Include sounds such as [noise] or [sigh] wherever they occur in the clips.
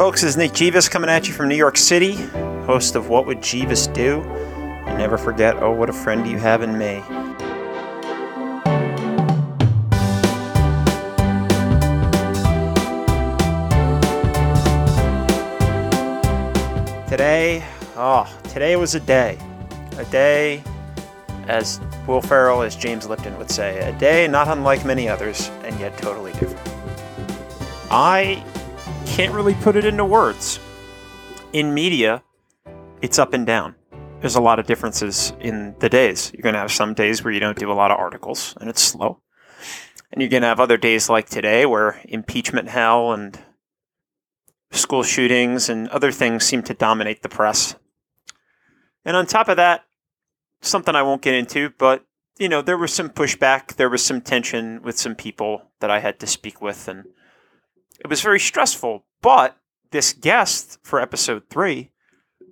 folks, this is Nick Jeeves coming at you from New York City, host of What Would Jeeves Do? And never forget, oh, what a friend you have in me. Today, oh, today was a day. A day, as Will Ferrell, as James Lipton would say, a day not unlike many others, and yet totally different. I can't really put it into words. In media, it's up and down. There's a lot of differences in the days. You're going to have some days where you don't do a lot of articles and it's slow. And you're going to have other days like today where impeachment hell and school shootings and other things seem to dominate the press. And on top of that, something I won't get into, but you know, there was some pushback, there was some tension with some people that I had to speak with and it was very stressful, but this guest for episode three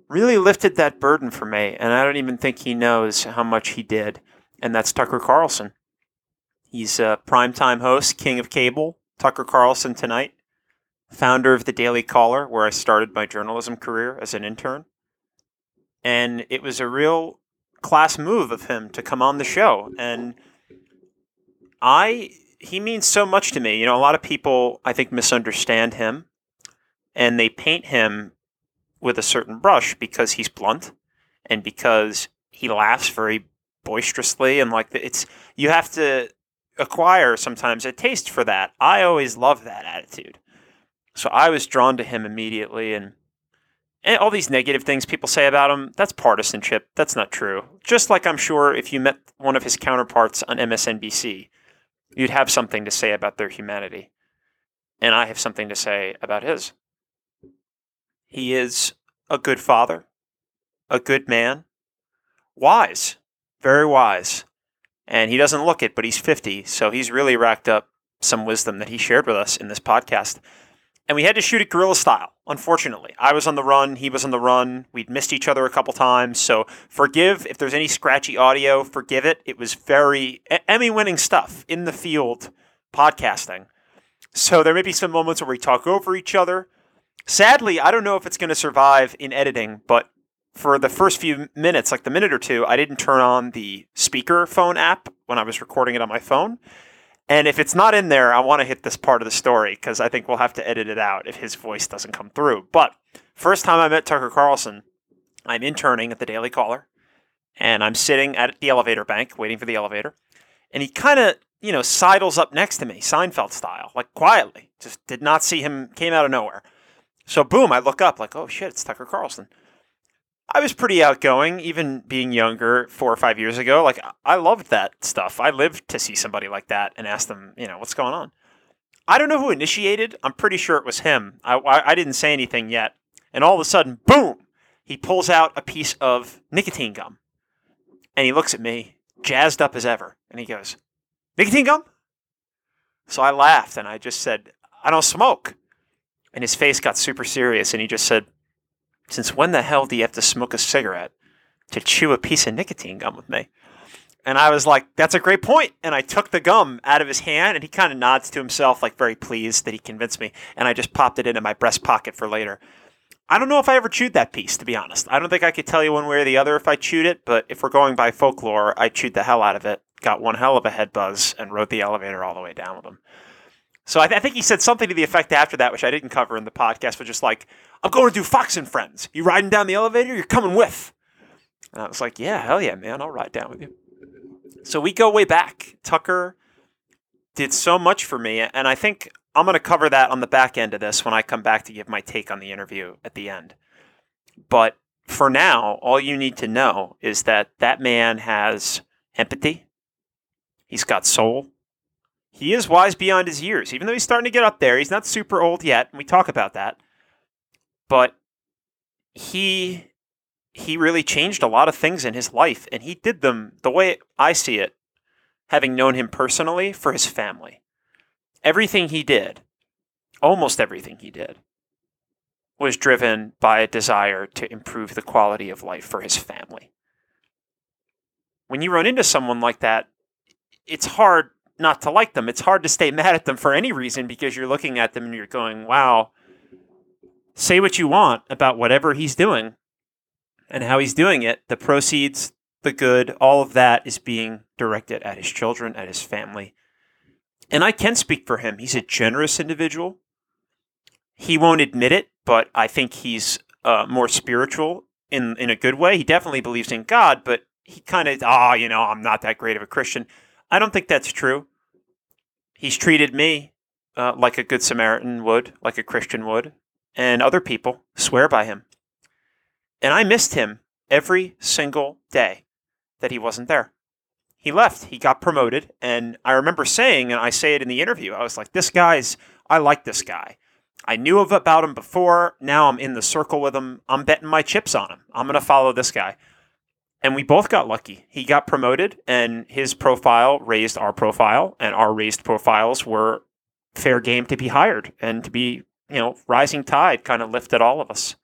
really lifted that burden for me, and I don't even think he knows how much he did. And that's Tucker Carlson. He's a primetime host, king of cable. Tucker Carlson tonight, founder of the Daily Caller, where I started my journalism career as an intern. And it was a real class move of him to come on the show. And I he means so much to me. You know, a lot of people I think misunderstand him and they paint him with a certain brush because he's blunt and because he laughs very boisterously and like it's you have to acquire sometimes a taste for that. I always love that attitude. So I was drawn to him immediately and and all these negative things people say about him, that's partisanship. That's not true. Just like I'm sure if you met one of his counterparts on MSNBC, you'd have something to say about their humanity. And I have something to say about his. He is a good father, a good man, wise, very wise. And he doesn't look it, but he's 50, so he's really racked up some wisdom that he shared with us in this podcast. And we had to shoot it guerrilla style, unfortunately. I was on the run, he was on the run. We'd missed each other a couple times, so forgive if there's any scratchy audio, forgive it. It was very Emmy winning stuff in the field podcasting. So there may be some moments where we talk over each other. Sadly, I don't know if it's going to survive in editing, but for the first few minutes, like the minute or two, I didn't turn on the speaker phone app when I was recording it on my phone. And if it's not in there, I want to hit this part of the story because I think we'll have to edit it out if his voice doesn't come through. But first time I met Tucker Carlson, I'm interning at the Daily Caller, and I'm sitting at the elevator bank waiting for the elevator, and he kind of you know sidles up next to me, Seinfeld style, like quietly. Just did not see him. Came out of nowhere. So boom, I look up like, oh shit, it's Tucker Carlson. I was pretty outgoing, even being younger four or five years ago. Like, I loved that stuff. I lived to see somebody like that and ask them, you know, what's going on. I don't know who initiated. I'm pretty sure it was him. I, I, I didn't say anything yet. And all of a sudden, boom, he pulls out a piece of nicotine gum. And he looks at me, jazzed up as ever. And he goes, Nicotine gum? So I laughed and I just said, I don't smoke. And his face got super serious and he just said, since when the hell do you have to smoke a cigarette to chew a piece of nicotine gum with me? And I was like, that's a great point. And I took the gum out of his hand and he kind of nods to himself, like very pleased that he convinced me. And I just popped it into my breast pocket for later. I don't know if I ever chewed that piece, to be honest. I don't think I could tell you one way or the other if I chewed it, but if we're going by folklore, I chewed the hell out of it, got one hell of a head buzz, and rode the elevator all the way down with him. So I, th- I, think he said something to the effect after that, which I didn't cover in the podcast, but just like, I'm going to do Fox and Friends. You riding down the elevator? You're coming with. And I was like, yeah, hell yeah, man. I'll ride down with you. So we go way back. Tucker did so much for me. And I think I'm going to cover that on the back end of this when I come back to give my take on the interview at the end. But for now, all you need to know is that that man has empathy. He's got soul he is wise beyond his years. Even though he's starting to get up there, he's not super old yet, and we talk about that. But he he really changed a lot of things in his life, and he did them the way I see it, having known him personally for his family. Everything he did, almost everything he did, was driven by a desire to improve the quality of life for his family. When you run into someone like that, it's hard not to like them. It's hard to stay [laughs] mad at them for any reason because you're looking at them and you're going, wow, say what you want about whatever he's doing and how he's doing it. The proceeds, the good, all of that is being directed at his children, at his family. And I can speak for him. He's a generous individual. He won't admit it, but I think he's uh, more spiritual in in a good way. He definitely believes in God, but he kind of, ah, oh, you know, I'm not that great of a Christian. I don't think that's true. He's treated me uh, like a good Samaritan would, like a Christian would, and other people swear by him. And I missed him every single day that he wasn't there. He left, he got promoted, and I remember saying, and I say it in the interview, I was like, this guy's, I like this guy. I knew of about him before. Now I'm in the circle with him. I'm betting my chips on him. I'm going to follow this guy. And we both got lucky. He got promoted, and his profile raised our profile, and our raised profiles were fair game to be hired and to be, you know, rising tide kind of lifted all of us.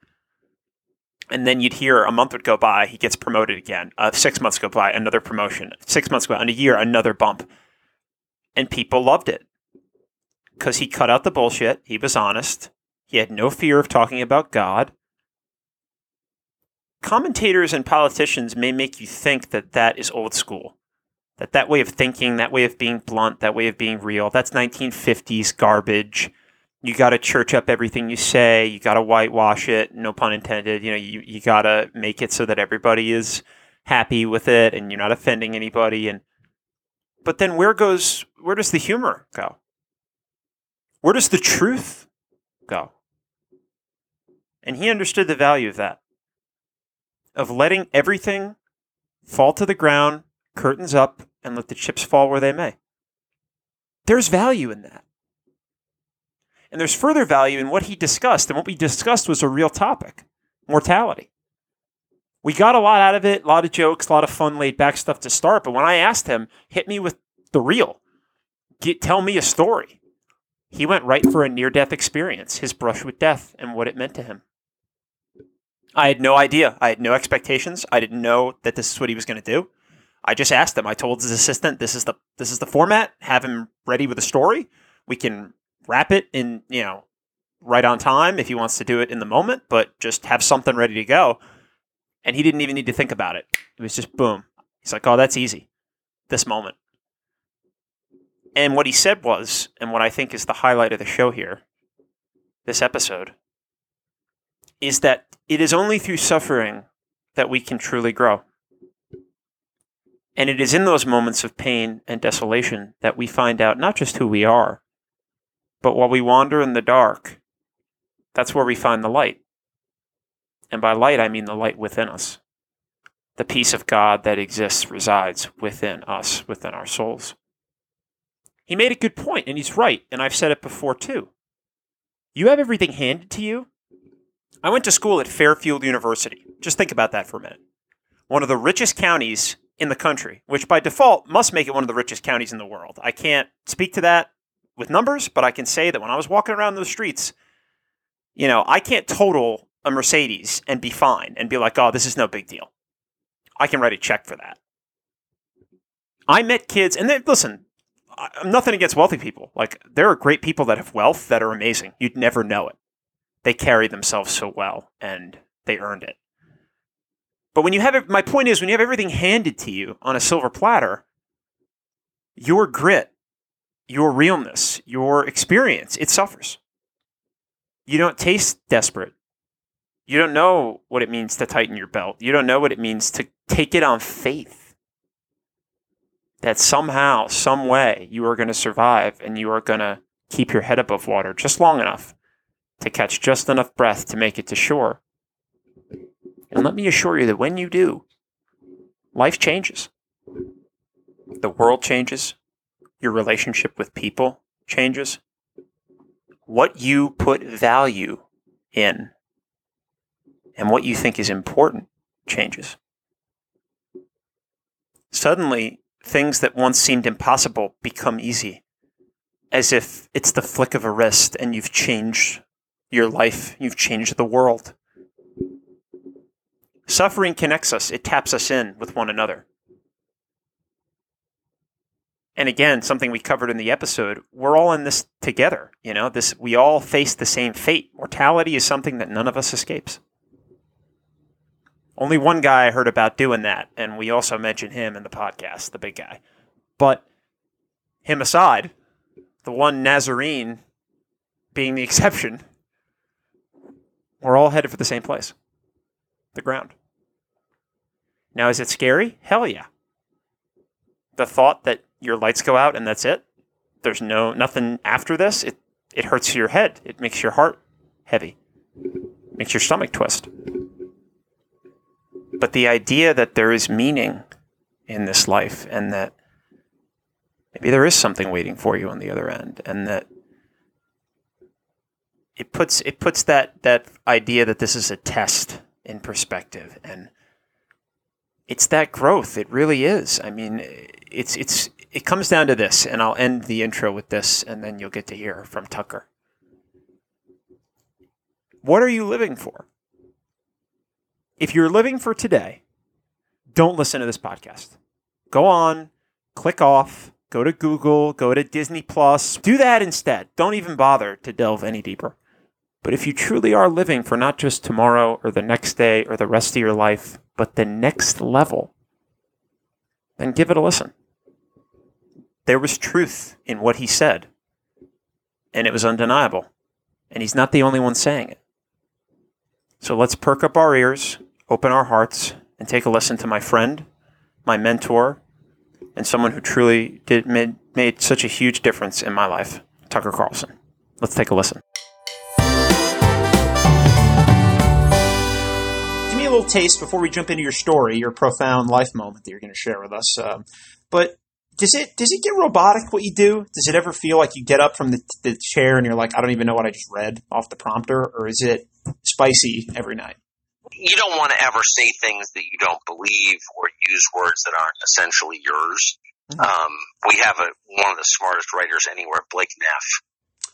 And then you'd hear a month would go by, he gets promoted again. Uh, six months go by, another promotion. Six months go by, and a year, another bump. And people loved it because he cut out the bullshit. He was honest. He had no fear of talking about God. Commentators and politicians may make you think that that is old school. That that way of thinking, that way of being blunt, that way of being real, that's 1950s garbage. You got to church up everything you say. You got to whitewash it. No pun intended. You know, you, you got to make it so that everybody is happy with it and you're not offending anybody. And but then where goes where does the humor go? Where does the truth go? And he understood the value of that, of letting everything fall to the ground, curtains up, and let the chips fall where they may. There's value in that. And there's further value in what he discussed. And what we discussed was a real topic mortality. We got a lot out of it, a lot of jokes, a lot of fun, laid back stuff to start. But when I asked him, hit me with the real, Get, tell me a story. He went right for a near death experience, his brush with death, and what it meant to him. I had no idea. I had no expectations. I didn't know that this is what he was going to do. I just asked him. I told his assistant, "This is the this is the format. Have him ready with a story. We can wrap it in, you know, right on time if he wants to do it in the moment, but just have something ready to go." And he didn't even need to think about it. It was just boom. He's like, "Oh, that's easy. This moment." And what he said was, and what I think is the highlight of the show here, this episode, is that it is only through suffering that we can truly grow. And it is in those moments of pain and desolation that we find out not just who we are, but while we wander in the dark, that's where we find the light. And by light, I mean the light within us. The peace of God that exists resides within us, within our souls. He made a good point, and he's right, and I've said it before too. You have everything handed to you. I went to school at Fairfield University. Just think about that for a minute. One of the richest counties in the country, which by default must make it one of the richest counties in the world. I can't speak to that with numbers, but I can say that when I was walking around the streets, you know, I can't total a Mercedes and be fine and be like, oh, this is no big deal. I can write a check for that. I met kids, and they, listen, I'm nothing against wealthy people. Like there are great people that have wealth that are amazing. You'd never know it. They carry themselves so well and they earned it. But when you have it, my point is when you have everything handed to you on a silver platter, your grit, your realness, your experience, it suffers. You don't taste desperate. You don't know what it means to tighten your belt. You don't know what it means to take it on faith that somehow, some way, you are going to survive and you are going to keep your head above water just long enough to catch just enough breath to make it to shore. And let me assure you that when you do, life changes. The world changes. Your relationship with people changes. What you put value in and what you think is important changes. Suddenly, things that once seemed impossible become easy, as if it's the flick of a wrist and you've changed your life, you've changed the world. Suffering connects us, it taps us in with one another. And again, something we covered in the episode, we're all in this together. You know, this we all face the same fate. Mortality is something that none of us escapes. Only one guy I heard about doing that, and we also mentioned him in the podcast, the big guy. But him aside, the one Nazarene being the [laughs] exception, we're all headed for the same place the ground. Now, is it scary? Hell yeah. The thought that your lights go out and that's it, there's no nothing after this, it, it hurts your head. It makes your heart heavy, It makes your stomach twist. But the idea that there is meaning in this life and that maybe there is something waiting for you on the other end and that it puts it puts that that idea that this is a test in perspective and it's that growth. It really is. I mean it's it's it comes down to this and i'll end the intro with this and then you'll get to hear from tucker. What are you living for? If you're living for today don't listen to this podcast. Go on click off go to google go to disney plus. Do that instead. Don't even bother to delve any deeper. But if you truly are living for not just tomorrow or the next day or the rest of your life, but the next level, then give it a listen. There was truth in what he said, and it was undeniable. And he's not the only one saying it. So let's perk up our ears, open our hearts, and take a listen to my friend, my mentor, and someone who truly did made, made such a huge difference in my life, Tucker Carlson. Let's take a listen. Give me a little taste before we jump into your story, your profound life moment that you're going to share with us. Um, but does it does it get robotic what you do? Does it ever feel like you get up from the, the chair and you're like, I don't even know what I just read off the prompter, or is it spicy every night? You don't want to ever say things that you don't believe or use words that aren't essentially yours. Mm-hmm. Um, we have a, one of the smartest writers anywhere, Blake Neff,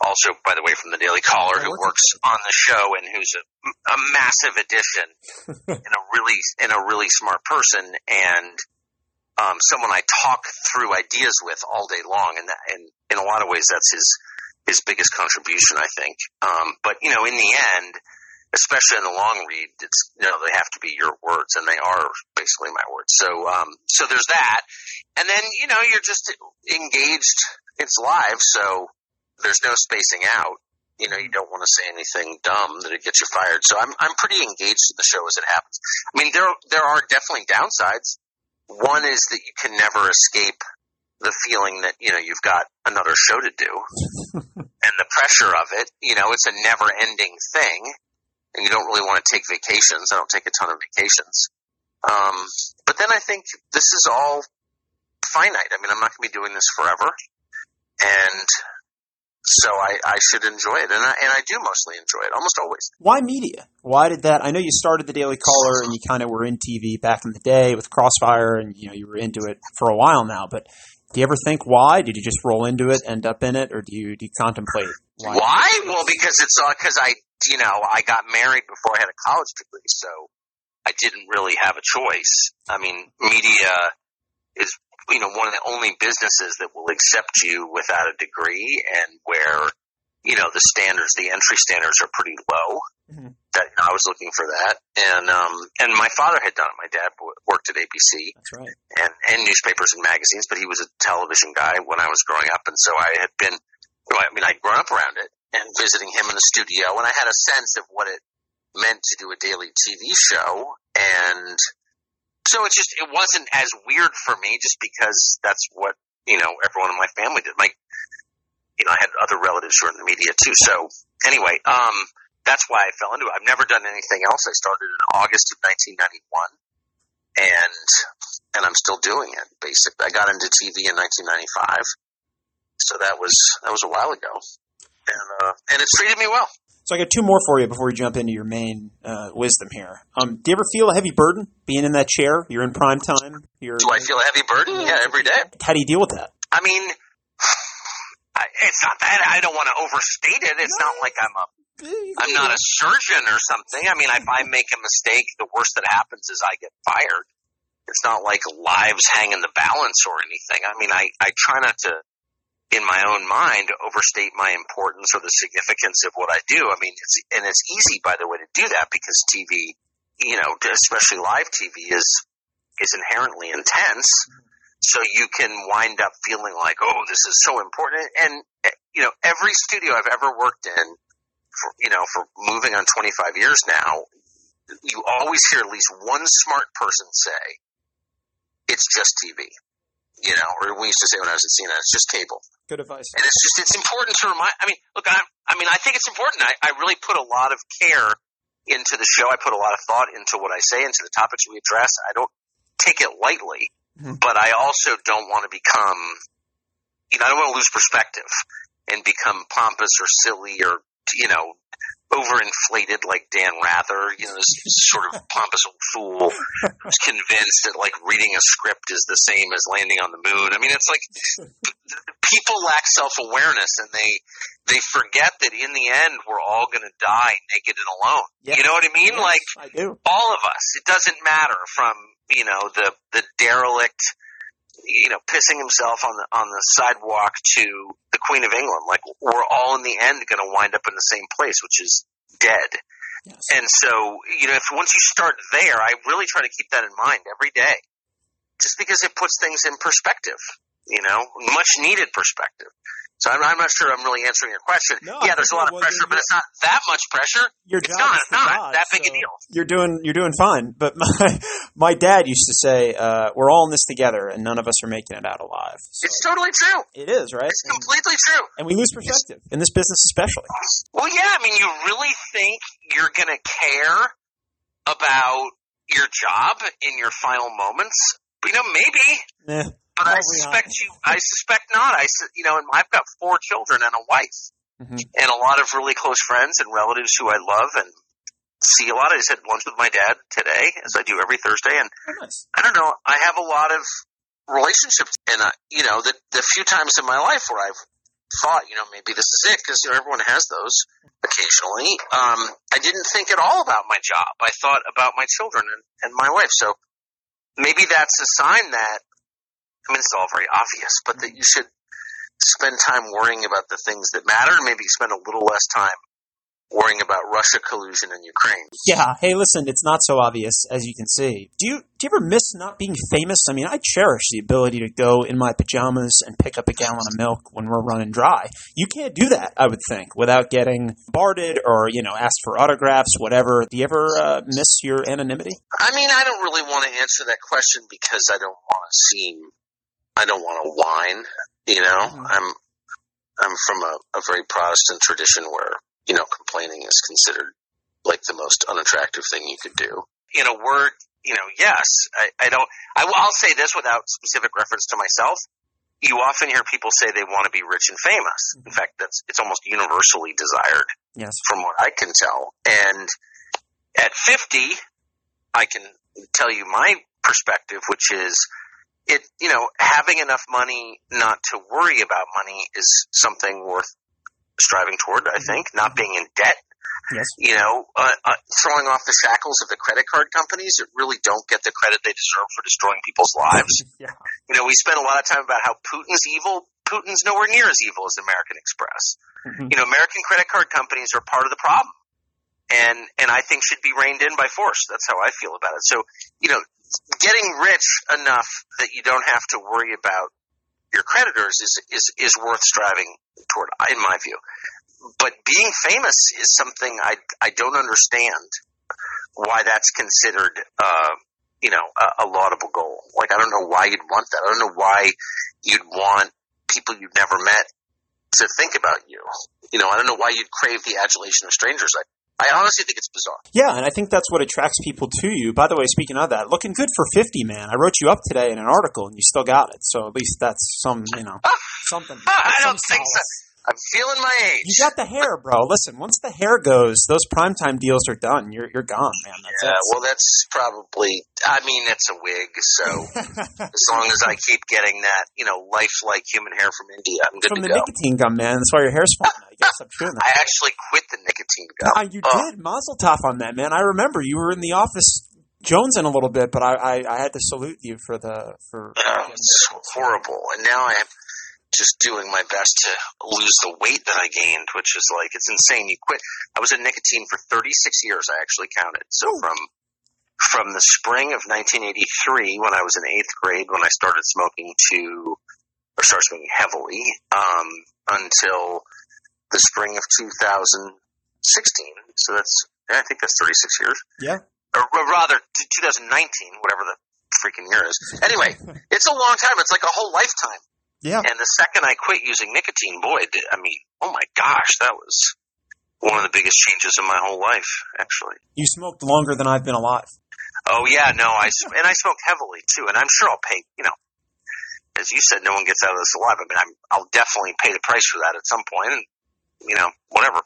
also, by the way, from the Daily Caller, who works on the show and who's a, a massive addition [laughs] and a really and a really smart person and um, someone I talk through ideas with all day long. And, that, and in a lot of ways, that's his his biggest contribution, I think. Um, but you know, in the end, especially in the long read, it's you know they have to be your words, and they are basically my words. So um, so there's that, and then you know you're just engaged. It's live, so there's no spacing out. You know, you don't want to say anything dumb that it gets you fired. So I'm I'm pretty engaged in the show as it happens. I mean, there there are definitely downsides. One is that you can never escape the feeling that you know you've got another show to do, [laughs] and the pressure of it. You know, it's a never ending thing, and you don't really want to take vacations. I don't take a ton of vacations. Um, but then I think this is all finite. I mean, I'm not going to be doing this forever, and so I, I should enjoy it, and I, and I do mostly enjoy it, almost always. Why media? Why did that? I know you started the Daily Caller, and you kind of were in TV back in the day with Crossfire, and you know you were into it for a while now. But do you ever think why? Did you just roll into it, end up in it, or do you do you contemplate why? Why? Well, because it's because uh, I you know I got married before I had a college degree, so I didn't really have a choice. I mean, media is you know, one of the only businesses that will accept you without a degree and where, you know, the standards, the entry standards are pretty low. Mm-hmm. That I was looking for that. And, um, and my father had done it. My dad worked at ABC. That's right. And, and newspapers and magazines, but he was a television guy when I was growing up. And so I had been, I mean, I'd grown up around it and visiting him in the studio and I had a sense of what it meant to do a daily TV show. And, so it's just it wasn't as weird for me just because that's what you know everyone in my family did. My you know I had other relatives who were in the media too. So anyway, um, that's why I fell into it. I've never done anything else. I started in August of 1991, and and I'm still doing it. Basically, I got into TV in 1995, so that was that was a while ago, and uh, and it's treated me well. So I got two more for you before we jump into your main uh, wisdom here. Um, do you ever feel a heavy burden being in that chair? You're in prime time. You're, do I feel a heavy burden? Yeah, every day. How do you deal with that? I mean, it's not that I don't want to overstate it. It's no. not like I'm a I'm not a surgeon or something. I mean, if I make a mistake, the worst that happens is I get fired. It's not like lives hang in the balance or anything. I mean, I, I try not to, in my own mind, overstate my importance or the significance of what I do. I mean, it's, and it's easy, by the way, to do that because TV, you know, especially live TV is, is inherently intense. So you can wind up feeling like, oh, this is so important. And, you know, every studio I've ever worked in, for, you know, for moving on 25 years now, you always hear at least one smart person say, it's just TV. You know, or we used to say when I was at CNN, it's just cable. Good advice. And it's just, it's important to remind, I mean, look, I, I mean, I think it's important. I, I really put a lot of care into the show. I put a lot of thought into what I say, into the topics we address. I don't take it lightly, mm-hmm. but I also don't want to become, you know, I don't want to lose perspective and become pompous or silly or, you know, overinflated like Dan Rather, you know, this sort of pompous old fool who's convinced that like reading a script is the same as landing on the moon. I mean, it's like people lack self awareness and they they forget that in the end we're all going to die naked and alone. Yeah. You know what I mean? Yes, like I all of us. It doesn't matter from you know the the derelict you know, pissing himself on the on the sidewalk to the Queen of England. Like we're all in the end going to wind up in the same place, which is dead. Yes. And so, you know, if once you start there, I really try to keep that in mind every day, just because it puts things in perspective. You know, much needed perspective. So I'm, I'm, not sure I'm really answering your question. No, yeah, there's a lot of pressure, but it's not that much pressure. Your it's not, is not God, that big so a deal. You're doing you're doing fine. But my [laughs] my dad used to say, uh, "We're all in this together, and none of us are making it out alive." So it's totally true. It is right. It's and, completely true. And we lose perspective in this business, especially. Well, yeah. I mean, you really think you're going to care about your job in your final moments? You know, maybe. Yeah but I suspect not. you. I suspect not. I, you know, and I've got four children and a wife, mm-hmm. and a lot of really close friends and relatives who I love and see a lot. I just had lunch with my dad today, as I do every Thursday, and oh, nice. I don't know. I have a lot of relationships, and uh, you know, the the few times in my life where I've thought, you know, maybe this is it, because you know everyone has those occasionally. Um, I didn't think at all about my job. I thought about my children and, and my wife. So maybe that's a sign that I mean, it's all very obvious, but that you should spend time worrying about the things that matter and maybe spend a little less time worrying about Russia collusion in Ukraine. Yeah. Hey, listen, it's not so obvious as you can see. Do you do you ever miss not being famous? I mean, I cherish the ability to go in my pajamas and pick up a gallon of milk when we're running dry. You can't do that, I would think, without getting bombarded or you know asked for autographs, whatever. Do you ever uh, miss your anonymity? I mean, I don't really want to answer that question because I don't want to seem I don't want to whine. You know, mm-hmm. I'm I'm from a, a very Protestant tradition where you know complaining is considered like the most unattractive thing you could do. In a word, you know, yes, I, I don't. I, I'll say this without specific reference to myself. You often hear people say they want to be rich and famous. In mm-hmm. fact, that's it's almost universally desired. Yes, from what I can tell. And at fifty, I can tell you my perspective, which is it, you know, having enough money not to worry about money is something worth striving toward, I think. Not being in debt. Yes. You know, uh, uh, throwing off the shackles of the credit card companies that really don't get the credit they deserve for destroying people's lives. [laughs] yeah. You know, we spend a lot of time about how Putin's evil. Putin's nowhere near as evil as American Express. Mm-hmm. You know, American credit card companies are part of the problem and and I think should be reined in by force. That's how I feel about it. So, you know, getting rich enough that you don't have to worry about your creditors is is is worth striving toward, in my view. But being famous is something I I don't understand why that's considered, uh, you know, a, a laudable goal. Like I don't know why you'd want that. I don't know why you'd want people you've never met to think about you. You know, I don't know why you'd crave the adulation of strangers. I, I honestly think it's bizarre. Yeah, and I think that's what attracts people to you. By the way, speaking of that, looking good for 50, man. I wrote you up today in an article and you still got it. So at least that's some, you know, ah! something. Ah, I don't think so. I'm feeling my age. You got the hair, bro. Listen, once the hair goes, those primetime deals are done. You're you're gone, man. That's yeah, it. well, that's probably. I mean, it's a wig, so [laughs] as long as I keep getting that, you know, lifelike human hair from India, I'm good from to the nicotine gum, man. That's why your hair's falling. [laughs] I guess I'm that. I actually quit the nicotine gum. Ah, you oh. did. Mazel tov on that, man. I remember you were in the office Jones in a little bit, but I, I, I had to salute you for the for. Oh, it's horrible, and now I'm just doing my best to lose the weight that I gained, which is like it's insane. You quit. I was in nicotine for 36 years. I actually counted. So Ooh. from from the spring of 1983, when I was in eighth grade, when I started smoking to or started smoking heavily, um, until the spring of 2016. So that's I think that's 36 years Yeah. or or rather t- 2019, whatever the freaking year is. Anyway, [laughs] it's a long time. It's like a whole lifetime. Yeah. And the second I quit using nicotine, boy, did, I mean, oh my gosh, that was one of the biggest changes in my whole life, actually. You smoked longer than I've been alive. Oh yeah, no, I and I smoked heavily too, and I'm sure I'll pay. You know, as you said, no one gets out of this alive. I mean, I'm, I'll definitely pay the price for that at some point, and you know, whatever.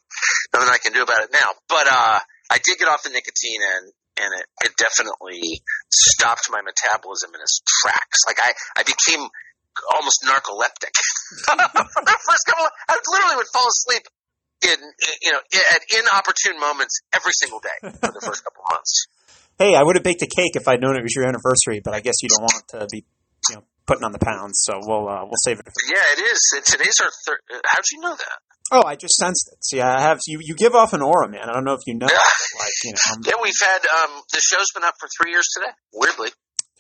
Nothing I can do about it now. But uh, I did get off the nicotine, and and it, it definitely stopped my metabolism in its tracks. Like I, I became almost narcoleptic. [laughs] the first couple, of, I literally would fall asleep in you know at inopportune moments every single day for the first couple of months. Hey, I would have baked a cake if I'd known it was your anniversary, but I guess you don't want to be, you know, putting on the pounds. So we'll uh, we'll save it. Yeah, it is. Today's our third. How'd you know that? Oh, I just sensed it. See, I have you. You give off an aura, man. I don't know if you know. [laughs] Like, you know, Yeah, we've had um, the show's been up for three years today. Weirdly,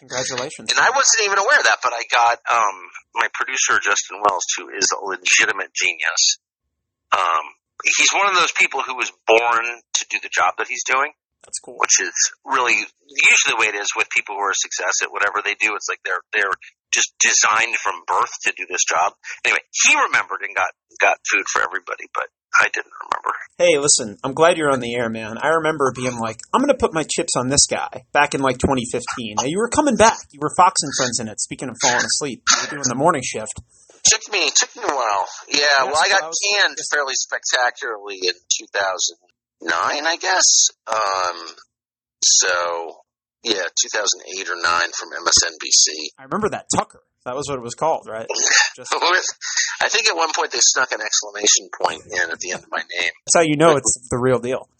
congratulations. and I wasn't even aware of that, but I got um, my producer Justin Wells, who is a legitimate genius. Um, he's one of those people who was born to do the job that he's doing. That's cool. which is really usually the way it is with people who are a success at whatever they do. It's like they're they're just designed from birth to do this job. Anyway, he remembered and got got food for everybody, but I didn't remember. Hey, listen, I'm glad you're on the air, man. I remember being like, I'm going to put my chips on this guy back in like 2015. Now, you were coming back. You were Fox and Friends in it. Speaking of falling asleep, you were doing the morning shift. Took me took me a while. Yeah, Yes, well, I got canned fairly spectacularly in 2009, I guess. Um, so yeah, 2008 or nine from MSNBC. I remember that Tucker. That was what it was called, right? [laughs] Just, I think at one point they snuck an exclamation point in at the end of my name. that's how you know it's the real deal. [laughs]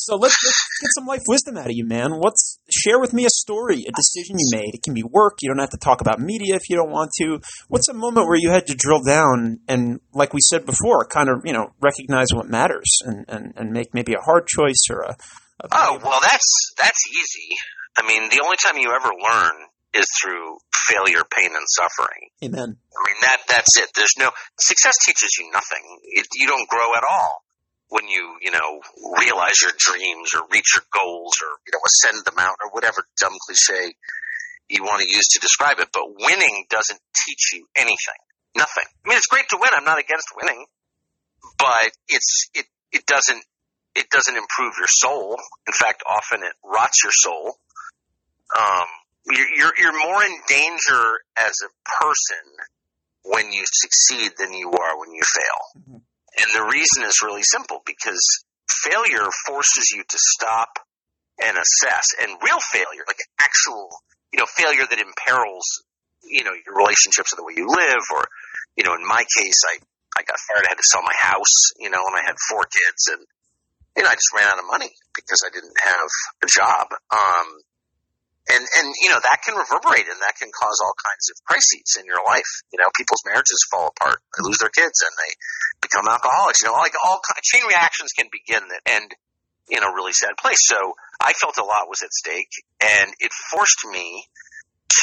So let's, let's get some life wisdom out of you, man. What's share with me a story, a decision you made. It can be work. You don't have to talk about media if you don't want to. What's a moment where you had to drill down and, like we said before, kind of you know recognize what matters and and, and make maybe a hard choice or a. a Oh well, that's that's easy. I mean, the only time you ever learn is through failure, pain, and suffering. amen. I mean, that that's it. There's no success teaches you nothing. It, you don't grow at all when you you know realize your dreams or reach your goals or you know ascend the mountain or whatever dumb cliche you want to use to describe it. But winning doesn't teach you anything. Nothing. I mean, it's great to win. I'm not against winning, but it's it it doesn't it doesn't improve your soul. In fact, often it rots your soul. Um, you're, you're, you're more in danger as a person when you succeed than you are when you fail. Mhm. And the reason is really simple because failure forces you to stop and assess. And real failure, like actual, you know, failure that imperils, you know, your relationships or the way you live, or, you know, in my case, I, I got fired. I had to sell my house, you know, and I had four kids and, you know, I just ran out of money because I didn't have a job. Um, and, and, you know, that can reverberate and that can cause all kinds of crises in your life. You know, people's marriages fall apart. They lose their kids and they become alcoholics. You know, like all chain reactions can begin that end in a really sad place. So I felt a lot was at stake and it forced me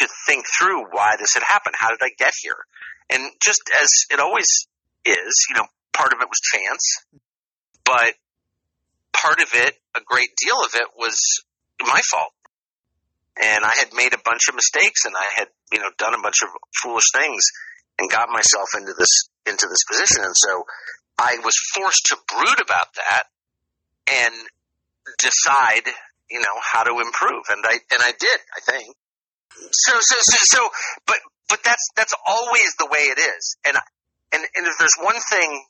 to think through why this had happened. How did I get here? And just as it always is, you know, part of it was chance, but part of it, a great deal of it was my fault. And I had made a bunch of mistakes and I had, you know, done a bunch of foolish things and got myself into this, into this position. And so I was forced to brood about that and decide, you know, how to improve. And I, and I did, I think. So, so, so, so, but, but that's, that's always the way it is. And, and, and if there's one thing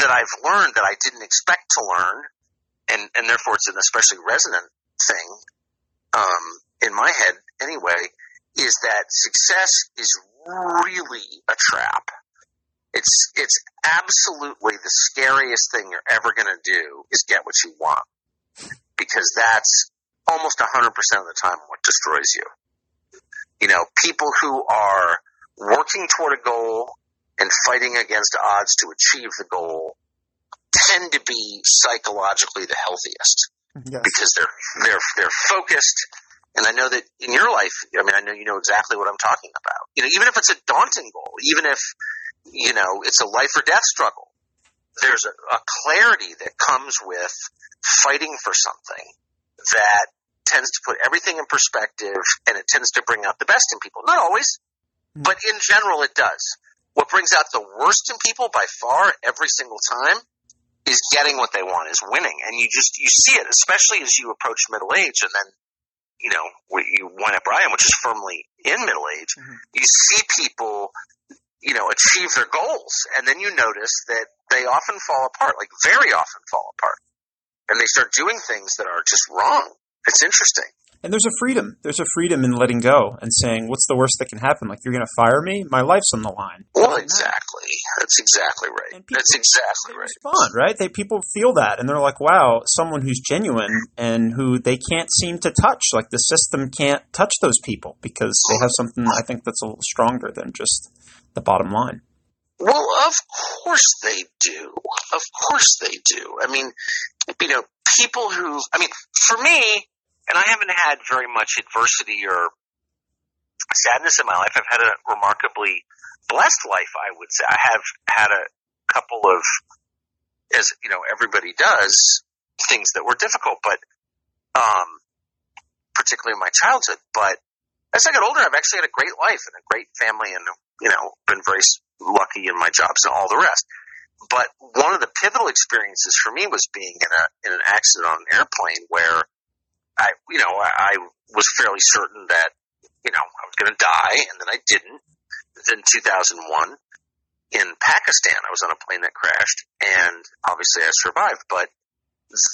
that I've learned that I didn't expect to learn, and, and therefore it's an especially resonant thing, um, in my head anyway, is that success is really a trap. It's, it's absolutely the scariest thing you're ever going to do is get what you want. Because that's almost 100% of the time what destroys you. You know, people who are working toward a goal and fighting against odds to achieve the goal tend to be psychologically the healthiest Yes. because they're they're they're focused. And I know that in your life, I mean, I know you know exactly what I'm talking about. You know, even if it's a daunting goal, even if you know it's a life or death struggle, there's a, a clarity that comes with fighting for something that tends to put everything in perspective and it tends to bring out the best in people. Not always, Mm. but in general, it does. What brings out the worst in people by far every single time is getting what they want, is winning. And you just, you see it, especially as you approach middle age and then, you know, you wind up Brian, which is firmly in middle age, Mhm. you see people, you know, achieve their goals. And then you notice that they often fall apart, like very often fall apart. And they start doing things that are just wrong. It's interesting. And there's a freedom. There's a freedom in letting go and saying, "What's the worst that can happen? Like you're going to fire me? My life's on the line." Well, exactly. That's exactly right. People- That's exactly right. respond, right? They people feel that, and they're like, "Wow, someone who's genuine and who they can't seem to touch. Like the system can't touch those people because they have something I think that's a little stronger than just the bottom line." Well, of course they do. Of course they do. I mean, you know, people who, I mean, for me, and I haven't had very much adversity or sadness in my life. I've had a remarkably blessed life, I would say. I have had a couple of, as you know, everybody does, things that were difficult, but, um, particularly in my childhood. But as I got older, I've actually had a great life and a great family and, you know, been very lucky in my jobs and all the rest. But one of the pivotal experiences for me was being in a, in an accident on an airplane where I, you know, I, I was fairly certain that, you know, I was going to die and then I didn't. In 2001 in Pakistan, I was on a plane that crashed and obviously I survived, but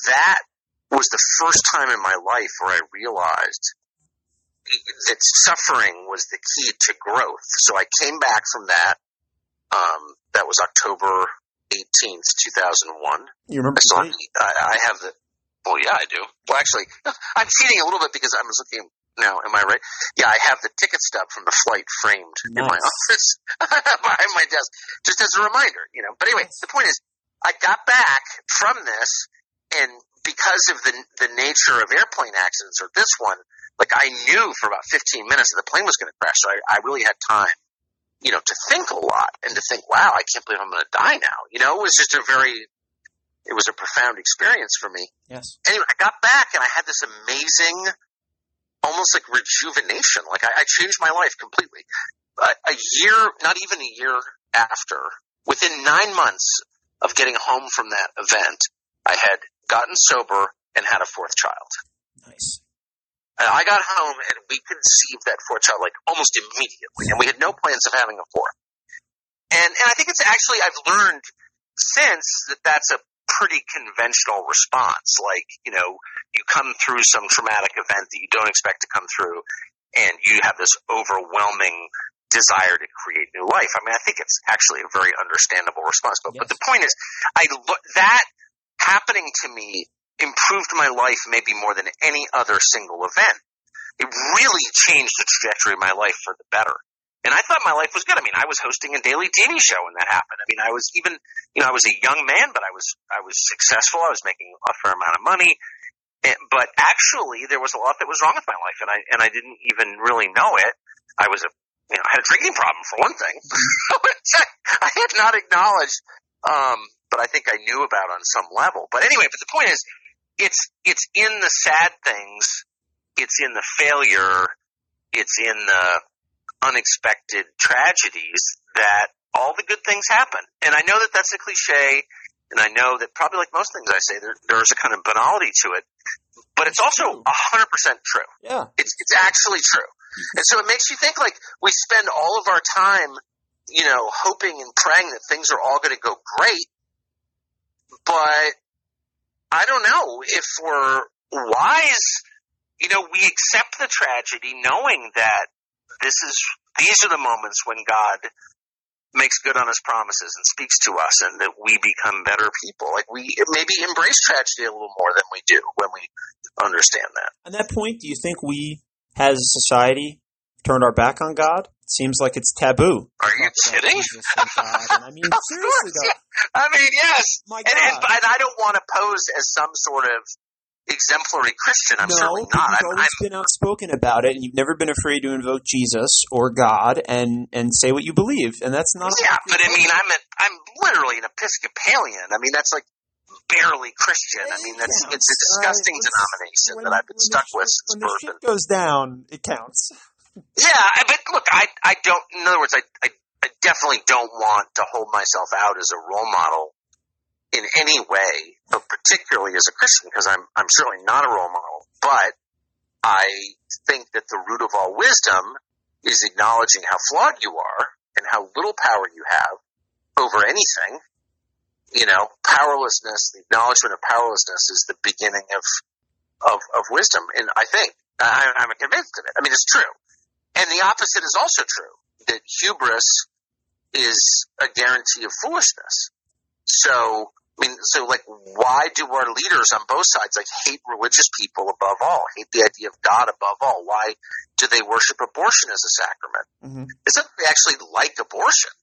that was the first time in my life where I realized that suffering was the key to growth. So I came back from that. Um, that was October 18th, 2001. You remember? I saw. I, I have the. Well, yeah, I do. Well, actually, [laughs] I'm cheating a little bit because I was looking now. Am I right? Yeah, I have the ticket stub from the flight framed in my office [laughs] behind my desk, just as a reminder. You know. But anyway, the point is, I got back from this, and because of the the nature of airplane accidents, or this one, like I knew for about 15 minutes that the plane was going to crash, so I, I really had time. You know, to think a lot and to think, wow, I can't believe I'm going to die now. You know, it was just a very, it was a profound experience for me Yes. anyway, I got back and I had this amazing, almost like rejuvenation. Like I, I changed my life completely. But a year, not even a year after, within nine months of getting home from that event, I had gotten sober and had a fourth child. Nice. And I got home and we conceived that fourth child like almost immediately, and we had no plans of having a fourth. And and I think it's actually I've learned since that that's a pretty conventional response. Like you know, you come through some traumatic event that you don't expect to come through, and you have this overwhelming desire to create new life. I mean, I think it's actually a very understandable response. But but the point is, I that happening to me improved my life maybe more than any other single event. It really changed the trajectory of my life for the better. And I thought my life was good. I mean, I was hosting a daily TV show when that happened. I mean, I was even, you know, I was a young man, but I was, I was successful. I was making a fair amount of money. And, but actually, there was a lot that was wrong with my life, and I and I didn't even really know it. I was a, you know, I had a drinking problem for one thing, [laughs] I had not acknowledged, um, but I think I knew about on some level. But anyway, but the point is, it's it's in the sad things, it's in the failure, it's in the unexpected tragedies that all the good things happen. And I know that that's a cliche, and I know that probably like most things I say, there, there's a kind of banality to it, but it's also a hundred percent true. Yeah. It's it's actually true, and so it makes you think like we spend all of our time, you know, hoping and praying that things are all going to go great, but I don't know if we're wise. You know, we accept the tragedy, knowing that this is these are the moments when God makes good on his promises and speaks to us and that we become better people. Like we maybe embrace tragedy a little more than we do when we understand that. On that point, do you think we, as a society, turned our back on God? It seems like it's taboo. Are you kidding? Oh I mean, [laughs] seriously, though. I mean, yes. My And, and, God. and I don't want to pose as some sort of exemplary Christian. I'm no, certainly not. you've I'm, always I'm, been outspoken about it, and you've never been afraid to invoke Jesus or God and and say what you believe, and that's not. a yeah, but I mean, I'm a, I'm literally an Episcopalian. I mean, that's like barely Christian. I mean, that's It it's a disgusting right, denomination when- that I've been stuck shit- with since When the birth. shit goes down, it counts. [laughs] Yeah, but look, I I don't. In other words, I, I I definitely don't want to hold myself out as a role model in any way, but particularly as a Christian, because I'm I'm certainly not a role model. But I think that the root of all wisdom is acknowledging how flawed you are and how little power you have over anything. You know, powerlessness, the acknowledgement of powerlessness is the beginning of of, of wisdom, and I think I, I'm convinced of it. I mean, it's true. And the opposite is also true, that hubris is a guarantee of foolishness. So, I mean, so like, why do our leaders on both sides like hate religious people above all, hate the idea of God above all? Why do they worship abortion as a sacrament? Mm-hmm. It's not that they actually like abortion,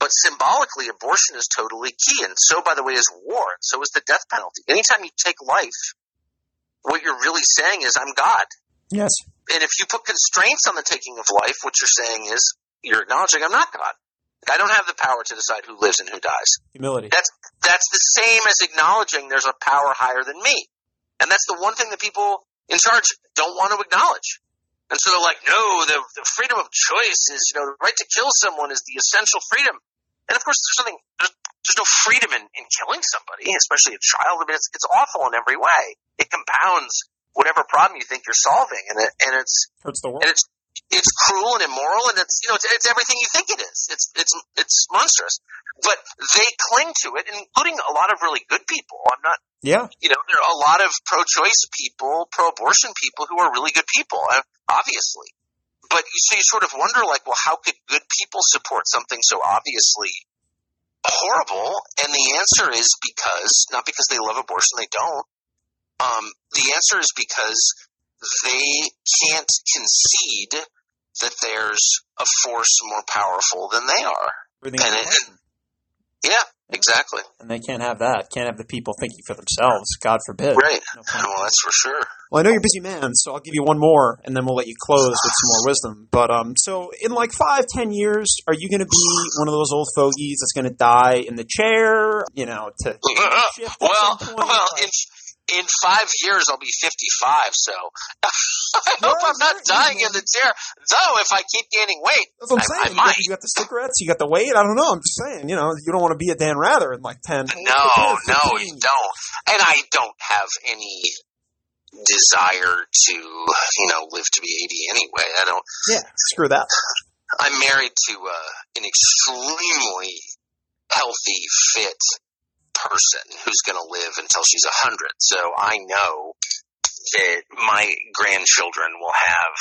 but symbolically abortion is totally key. And so, by the way, is war, and so is the death penalty. Anytime you take life, what you're really saying is, I'm God Yes. and if you put constraints on the taking of life, what you're saying is you're acknowledging I'm not God. I don't have the power to decide who lives and who dies. Humility. That's that's the same as acknowledging there's a power higher than me. And that's the one thing that people in charge don't want to acknowledge. And so they're like, no, the, the freedom of choice is, you know, the right to kill someone is the essential freedom. And of course, there's something, there's, there's no freedom in, in killing somebody, especially a child. I mean, it's, it's awful in every way. It compounds whatever problem you think you're solving. And it, and it's, Hurts the world. and it's it's cruel and immoral, and it's you know it's, it's everything you think it is. It's it's it's monstrous, but they cling to it, including a lot of really good people. I'm not, Yeah. you know, there are a lot of pro-choice people, pro-abortion people who are really good people, uh, obviously. But you, so you sort of wonder, like, well, how could good people support something so obviously horrible? And the answer is because not because they love abortion, they don't. Um, the answer is because they can't concede that there's a force more powerful than they are. And it- Yeah, exactly. and they can't have that. Can't have the people thinking for themselves. God forbid. Right. No pun Well, that's for sure. Well, I know you're a busy man, so I'll give you one more, and then we'll let you close with some more wisdom. But um, so in like five, ten years, are you going to be one of those old fogies that's going to die in the chair? You know, to [laughs] shift at well, some well, Like- in in five years I'll be fifty five. So [laughs] I hope I'm not dying in the chair. Though, if I keep gaining weight, that's what I'm I- saying. I you, got, might. you got the cigarettes, you got the weight. I don't know. I'm just saying. You know, you don't want to be a Dan Rather in like ten. no, no, you don't. And I don't have any desire to, you know, live to be eighty anyway. I don't. Yeah, screw that. I'm married to uh, an extremely healthy, fit person who's going to live until she's a hundred. So I know that my grandchildren will have,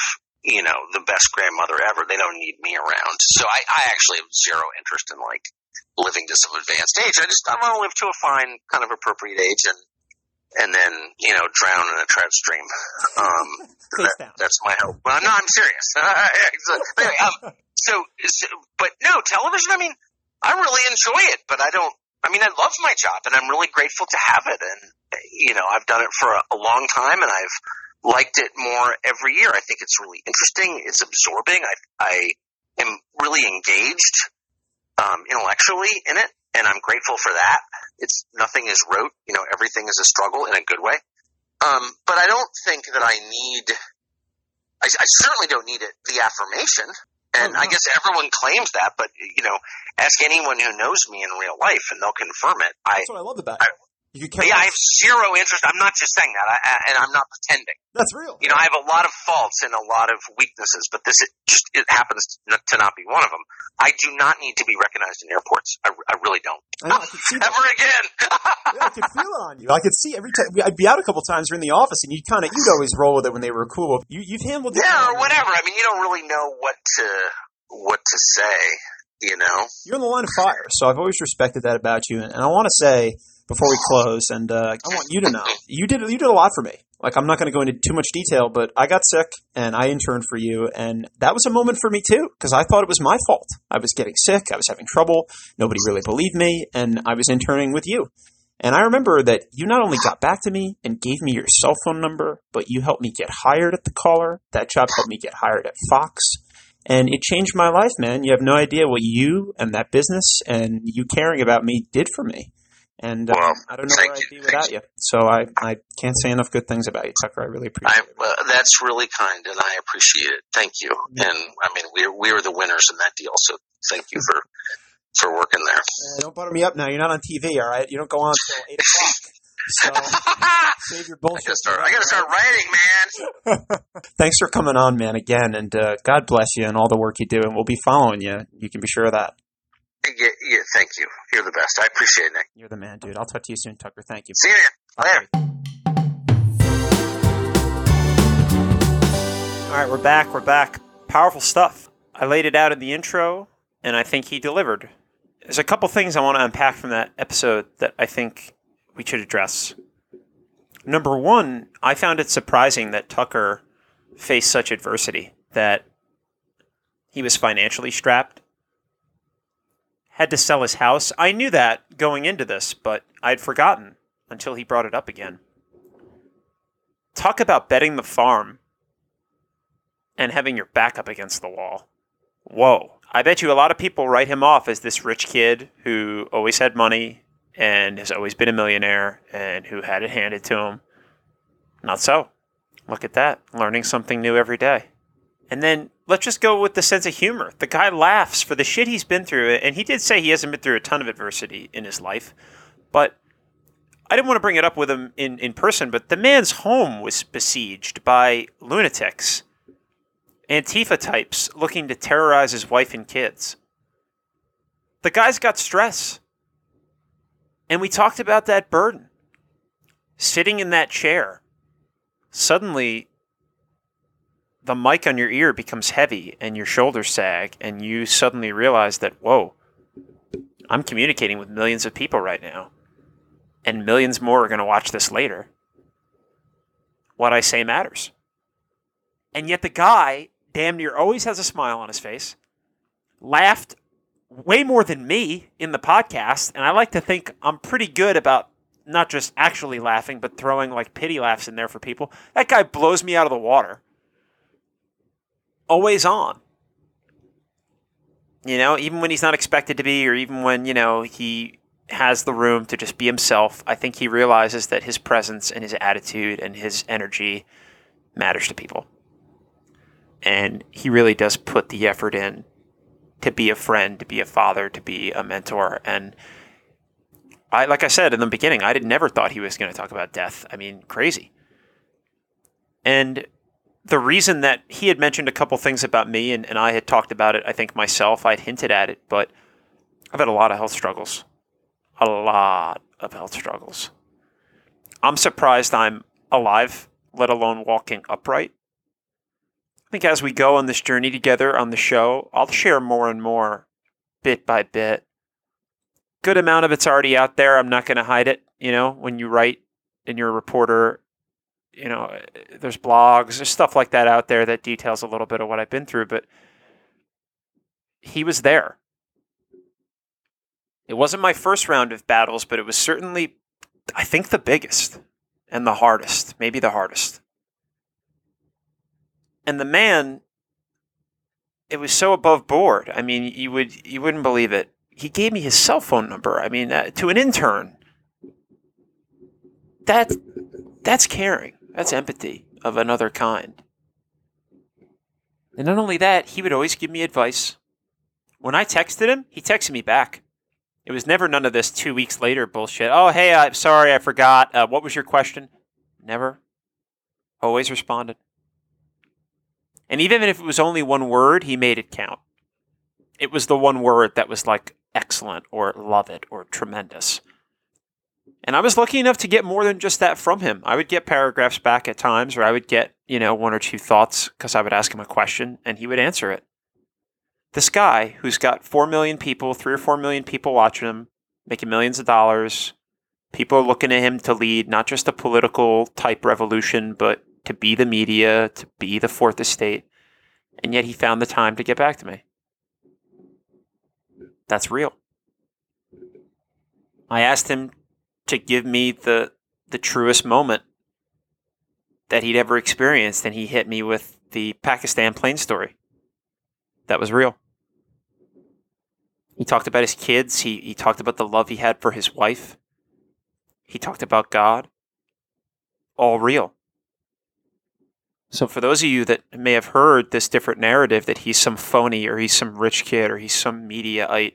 you know, the best grandmother ever. They don't need me around. So I, I actually have zero interest in like living to some advanced age. I just I want to live to a fine, kind of appropriate age, and and then you know drown in a trout stream. Um, that- that's my hope. Well, no, I'm serious. [laughs] anyway, um, so, so, but no, television. I mean, I really enjoy it, but I don't. I mean, I love my job, and I'm really grateful to have it. And you know, I've done it for a, a long time, and I've liked it more every year. I think it's really interesting. It's absorbing. I I am really engaged um, intellectually in it, and I'm grateful for that. It's nothing is rote. You know, everything is a struggle in a good way. Um, but I don't think that I need. I, I certainly don't need it. The affirmation, and Oh, I guess everyone claims that. But you know, ask anyone who knows me in real life, and they'll confirm it. I That's what I love about I- it. You can yeah, I have zero interest. I'm not just saying that, I, I, and I'm not pretending. That's real. You know, I have a lot of faults and a lot of weaknesses, but this is just it happens to not be one of them. I do not need to be recognized in airports. I, I really don't. I know. I could see [laughs] that. Ever again. Yeah, I could feel it on you. I could see every time. I'd be out a couple times We're in the office, and you'd kind of, you'd always roll with it when they were cool. You, you've handled it. yeah, or whatever. I mean, you don't really know what to what to say. You know. You're in the line of fire, so I've always respected that about you. And I want to say, before we close, and uh, I want you to know you did you did a lot for me. Like I'm not going to go into too much detail, but I got sick and I interned for you, and that was a moment for me too because I thought it was my fault. I was getting sick, I was having trouble, nobody really believed me, and I was interning with you. And I remember that you not only got back to me and gave me your cell phone number, but you helped me get hired at the caller. That job helped me get hired at Fox. And it changed my life, man. You have no idea what you and that business and you caring about me did for me. And um, Well, I don't know where I'd you. be without you. So I, I can't say enough good things about you, Tucker. I really I, appreciate it. uh, that's really kind, and I appreciate it. Thank you. Yeah. And I mean, we're we're the winners in that deal, so thank you for for working there. Uh, don't butter me up now. You're not on TV, all right? You don't go on until 8 o'clock. So [laughs] save your I bullshit. gotta start. I gotta start writing, man. [laughs] Thanks for coming on, man, again, and uh, God bless you and all the work you do, and we'll be following you. You can be sure of that. Yeah, yeah, thank you. You're the best. I appreciate it, Nick. You're the man, dude. I'll talk to you soon, Tucker. Thank you. See you later. All right, we're back. We're back. Powerful stuff. I laid it out in the intro, and I think he delivered. There's a couple things I want to unpack from that episode that I think we should address. Number one, I found it surprising that Tucker faced such adversity, that he was financially strapped, had to sell his house. I knew that going into this, but I'd forgotten until he brought it up again. Talk about betting the farm and having your back up against the wall. Whoa. I bet you a lot of people write him off as this rich kid who always had money and has always been a millionaire and who had it handed to him. Not so. Look at that. Learning something new every day. And then let's just go with the sense of humor. The guy laughs for the shit he's been through, and he did say he hasn't been through a ton of adversity in his life, but I didn't want to bring it up with him in, in person, but the man's home was besieged by lunatics, Antifa types looking to terrorize his wife and kids. The guy's got stress. And we talked about that burden. Sitting in that chair, suddenly the mic on your ear becomes heavy and your shoulders sag, and you suddenly realize that, whoa, I'm communicating with millions of people right now and millions more are going to watch this later. What I say matters. And yet the guy damn near always has a smile on his face, laughed way more than me in the podcast, and I like to think I'm pretty good about not just actually laughing, but throwing like pity laughs in there for people. That guy blows me out of the water. Always on. You know, even when he's not expected to be, or even when, you know, he has the room to just be himself, I think he realizes that his presence and his attitude and his energy matters to people. And he really does put the effort in to be a friend, to be a father, to be a mentor. And I, like I said in the beginning, I did never thought he was going to talk about death. I mean, crazy. And the reason that he had mentioned a couple things about me and, and I had talked about it, I think myself, I'd hinted at it, but I've had a lot of health struggles. A lot of health struggles. I'm surprised I'm alive, let alone walking upright. I think as we go on this journey together on the show, I'll share more and more bit by bit. Good amount of it's already out there. I'm not going to hide it. You know, when you write and you're a reporter, you know, there's blogs, there's stuff like that out there that details a little bit of what I've been through, but he was there. It wasn't my first round of battles, but it was certainly, I think, the biggest and the hardest, maybe the hardest. And the man, it was so above board. I mean, you would you wouldn't believe it. He gave me his cell phone number. I mean, uh, to an intern. That that's caring. That's empathy of another kind. And not only that, he would always give me advice. When I texted him, he texted me back. It was never none of this two weeks later bullshit. Oh, hey, I'm sorry, I forgot. Uh, what was your question? Never. Always responded. And even if it was only one word, he made it count. It was the one word that was like excellent or love it or tremendous. And I was lucky enough to get more than just that from him. I would get paragraphs back at times, or I would get, you know, one or two thoughts because I would ask him a question and he would answer it. This guy who's got 4 million people, 3 or 4 million people watching him, making millions of dollars, People are looking at him to lead not just a political type revolution, but to be the media, to be the fourth estate. And yet he found the time to get back to me. That's real. I asked him to give me the the truest moment that he'd ever experienced, and he hit me with the Pakistan plane story. That was real. He talked about his kids. He, he talked about the love he had for his wife. He talked about God. All real. So, for those of you that may have heard this different narrative that he's some phony or he's some rich kid or he's some mediaite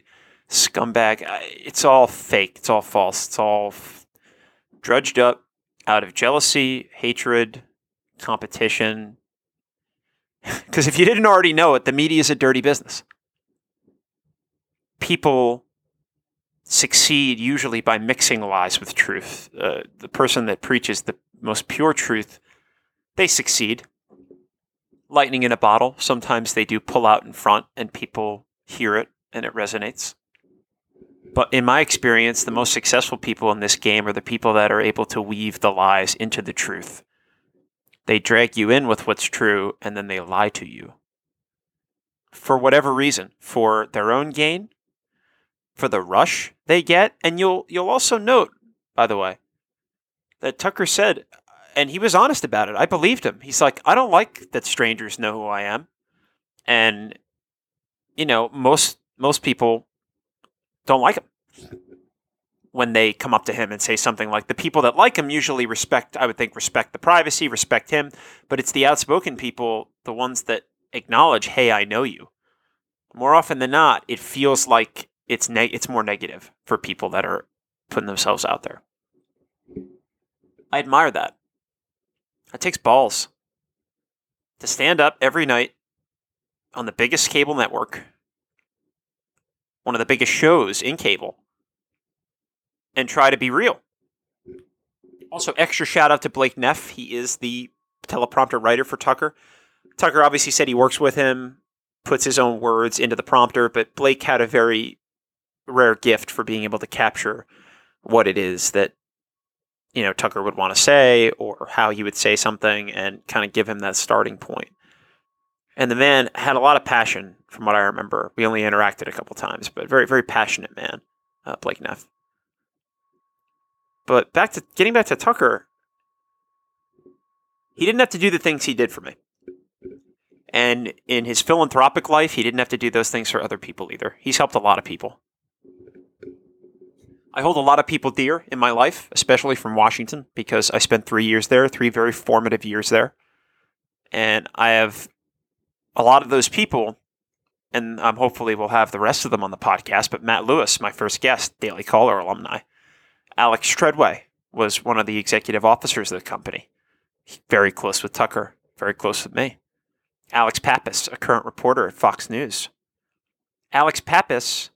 scumbag, it's all fake. It's all false. It's all f- drudged up out of jealousy, hatred, competition. [laughs] Because if you didn't already know it, the media is a dirty business. People succeed usually by mixing lies with truth. Uh, the person that preaches the most pure truth, they succeed. Lightning in a bottle, sometimes they do pull out in front and people hear it and it resonates. But in my experience, the most successful people in this game are the people that are able to weave the lies into the truth. They drag you in with what's true and then they lie to you. For whatever reason, for their own gain, for the rush they get, and you'll you'll also note, by the way, that Tucker said and he was honest about it. I believed him. He's like, I don't like that strangers know who I am. And you know, most most people don't like him when they come up to him and say something like the people that like him usually respect i would think respect the privacy respect him but it's the outspoken people the ones that acknowledge hey i know you more often than not it feels like it's neg- it's more negative for people that are putting themselves out there. I admire that. It takes balls. To stand up every night on the biggest cable network one of the biggest shows in cable and try to be real. Also, extra shout out to Blake Neff. He is the teleprompter writer for Tucker. Tucker obviously said he works with him, puts his own words into the prompter, but Blake had a very rare gift for being able to capture what it is that you know Tucker would want to say or how he would say something and kind of give him that starting point. And the man had a lot of passion from what I remember. We only interacted a couple times, but very very passionate man, uh, Blake Neff. But back to getting back to Tucker, he didn't have to do the things he did for me. And in his philanthropic life, he didn't have to do those things for other people either. He's helped a lot of people. I hold a lot of people dear in my life, especially from Washington, because I spent three years there, three very formative years there. And I have a lot of those people, and I'm hopefully we'll have the rest of them on the podcast. But Matt Lewis, my first guest, Daily Caller alumni, Alex Treadway was one of the executive officers of the company. Very close with Tucker, very close with me. Alex Pappas, a current reporter at Fox News. Alex Pappas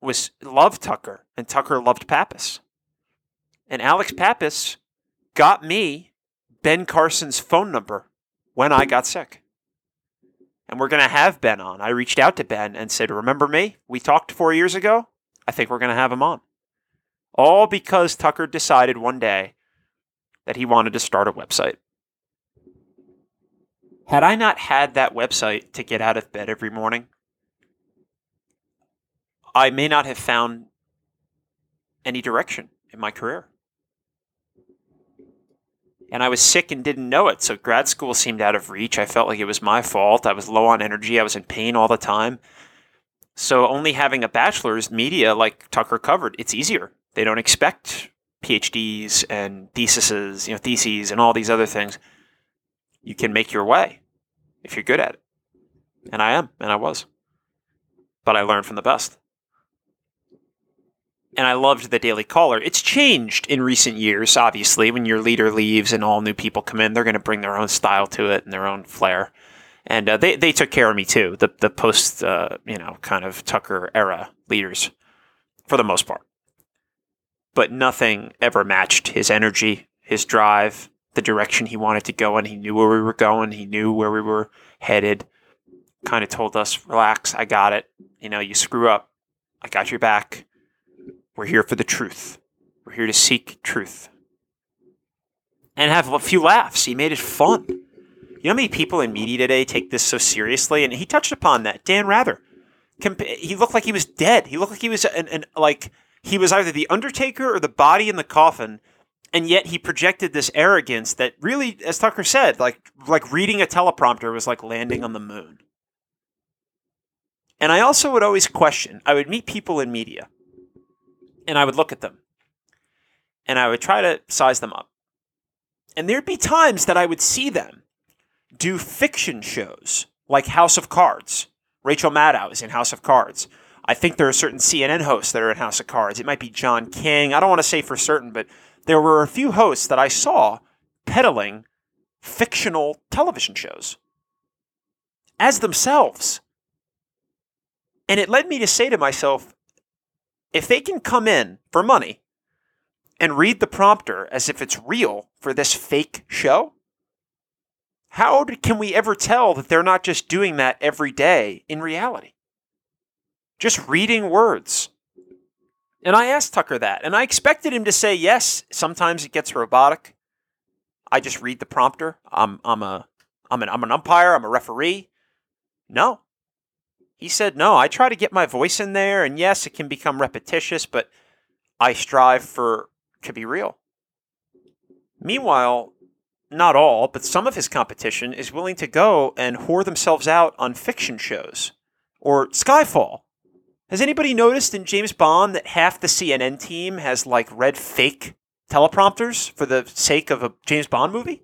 was loved Tucker, and Tucker loved Pappas. And Alex Pappas got me Ben Carson's phone number when I got sick. And we're going to have Ben on. I reached out to Ben and said, Remember me? We talked four years ago. I think we're going to have him on. All because Tucker decided one day that he wanted to start a website. Had I not had that website to get out of bed every morning, I may not have found any direction in my career. And I was sick and didn't know it, so grad school seemed out of reach. I felt like it was my fault. I was low on energy. I was in pain all the time. So only having a bachelor's media like Tucker covered, it's easier. They don't expect PhDs and theses, you know, theses and all these other things. You can make your way if you're good at it. And I am, and I was. But I learned from the best. And I loved the Daily Caller. It's changed in recent years, obviously. When your leader leaves and all new people come in, they're going to bring their own style to it and their own flair. And uh, they, they took care of me too, the, the post, uh, you know, kind of Tucker era leaders, for the most part but nothing ever matched his energy, his drive, the direction he wanted to go in. He knew where we were going, he knew where we were headed. Kind of told us, relax, I got it. You know, you screw up, I got your back. We're here for the truth. We're here to seek truth and have a few laughs. He made it fun. You know how many people in media today take this so seriously? And he touched upon that. Dan Rather. He looked like he was dead. He looked like he was an, an like he was either the Undertaker or the body in the coffin, and yet he projected this arrogance that really, as Tucker said, like like reading a teleprompter was like landing on the moon. And I also would always question. I would meet people in media, and I would look at them, and I would try to size them up. And there'd be times that I would see them do fiction shows like House of Cards. Rachel Maddow is in House of Cards. I think there are certain CNN hosts that are in House of Cards. It might be John King. I don't want to say for certain, but there were a few hosts that I saw peddling fictional television shows as themselves. And it led me to say to myself, if they can come in for money and read the prompter as if it's real for this fake show, how can we ever tell that they're not just doing that every day in reality? Just reading words. And I asked Tucker that, and I expected him to say yes. Sometimes it gets robotic. I just read the prompter. I'm I'm a I'm an I'm an umpire. I'm a referee. No, he said no. I try to get my voice in there, and yes, it can become repetitious, but I strive for to be real. Meanwhile, not all, but some of his competition is willing to go and whore themselves out on fiction shows or Skyfall. Has anybody noticed in James Bond that half the CNN team has like red fake teleprompters for the sake of a James Bond movie?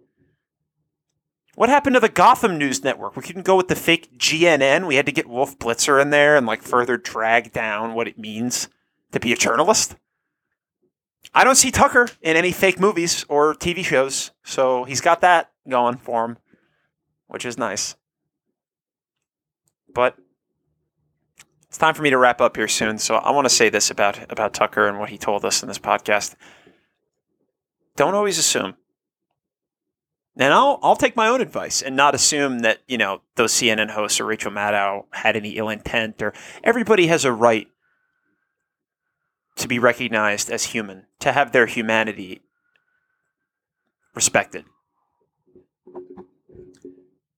What happened to the Gotham News Network? We couldn't go with the fake GNN. We had to get Wolf Blitzer in there and like further drag down what it means to be a journalist. I don't see Tucker in any fake movies or TV shows, so he's got that going for him, which is nice. But it's time for me to wrap up here soon, so I want to say this about about Tucker and what he told us in this podcast. Don't always assume. And I'll I'll take my own advice and not assume that, you know, those CNN hosts or Rachel Maddow had any ill intent or everybody has a right to be recognized as human, to have their humanity respected.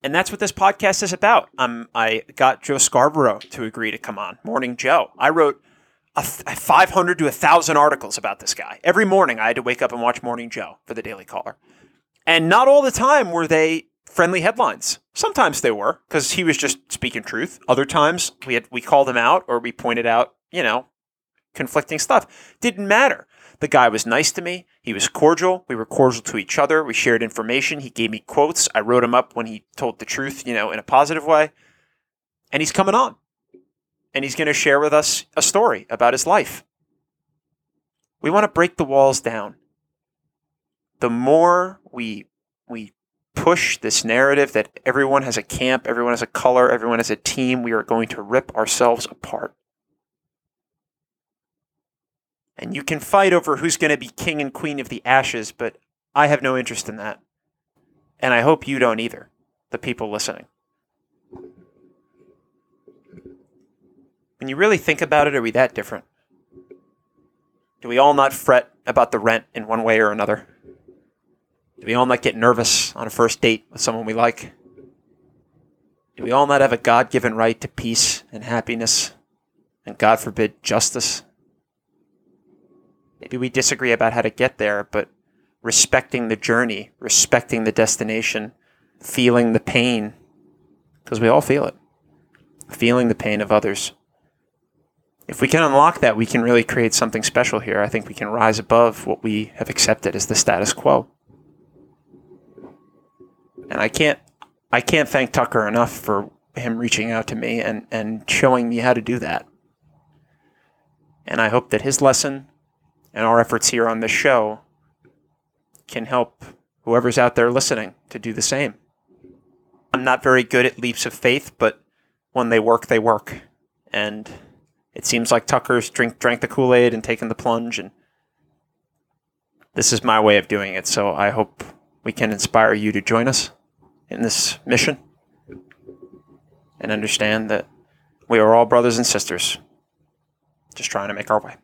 And that's what this podcast is about. Um, I got Joe Scarborough to agree to come on. Morning Joe. I wrote a 500 to 1,000 articles about this guy. Every morning I had to wake up and watch Morning Joe for the Daily Caller. And not all the time were they friendly headlines. Sometimes they were because he was just speaking truth. Other times we had we called him out or we pointed out, you know, conflicting stuff. Didn't matter. The guy was nice to me. He was cordial. We were cordial to each other. We shared information. He gave me quotes. I wrote him up when he told the truth, you know, in a positive way. And he's coming on. And he's going to share with us a story about his life. We want to break the walls down. The more we we push this narrative that everyone has a camp, everyone has a color, everyone has a team, we are going to rip ourselves apart. And you can fight over who's going to be king and queen of the ashes, but I have no interest in that. And I hope you don't either, the people listening. When you really think about it, are we that different? Do we all not fret about the rent in one way or another? Do we all not get nervous on a first date with someone we like? Do we all not have a God given right to peace and happiness and, God forbid, justice? Maybe we disagree about how to get there, but respecting the journey, respecting the destination, feeling the pain, because we all feel it, feeling the pain of others. If we can unlock that, we can really create something special here. I think we can rise above what we have accepted as the status quo. And I can't I can't thank Tucker enough for him reaching out to me and, and showing me how to do that. And I hope that his lesson and our efforts here on this show can help whoever's out there listening to do the same. I'm not very good at leaps of faith, but when they work, they work. And it seems like Tucker's drink drank the Kool-Aid and taken the plunge and this is my way of doing it. So I hope we can inspire you to join us in this mission and understand that we are all brothers and sisters just trying to make our way.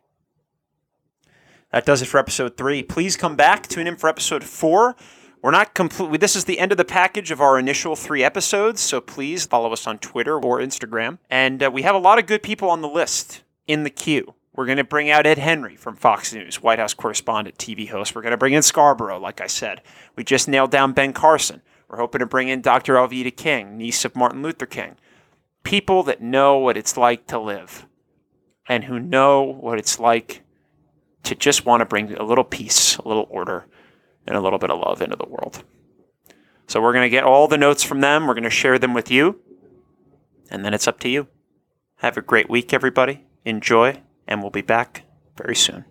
That does it for episode three. Please come back, tune in for episode four. We're not completely, this is the end of the package of our initial three episodes, so please follow us on Twitter or Instagram. And uh, we have a lot of good people on the list in the queue. We're going to bring out Ed Henry from Fox News, White House correspondent, TV host. We're going to bring in Scarborough, like I said. We just nailed down Ben Carson. We're hoping to bring in Dr. Alveda King, niece of Martin Luther King. People that know what it's like to live and who know what it's like to just want to bring a little peace, a little order, and a little bit of love into the world. So we're going to get all the notes from them. We're going to share them with you. And then it's up to you. Have a great week, everybody. Enjoy, and we'll be back very soon.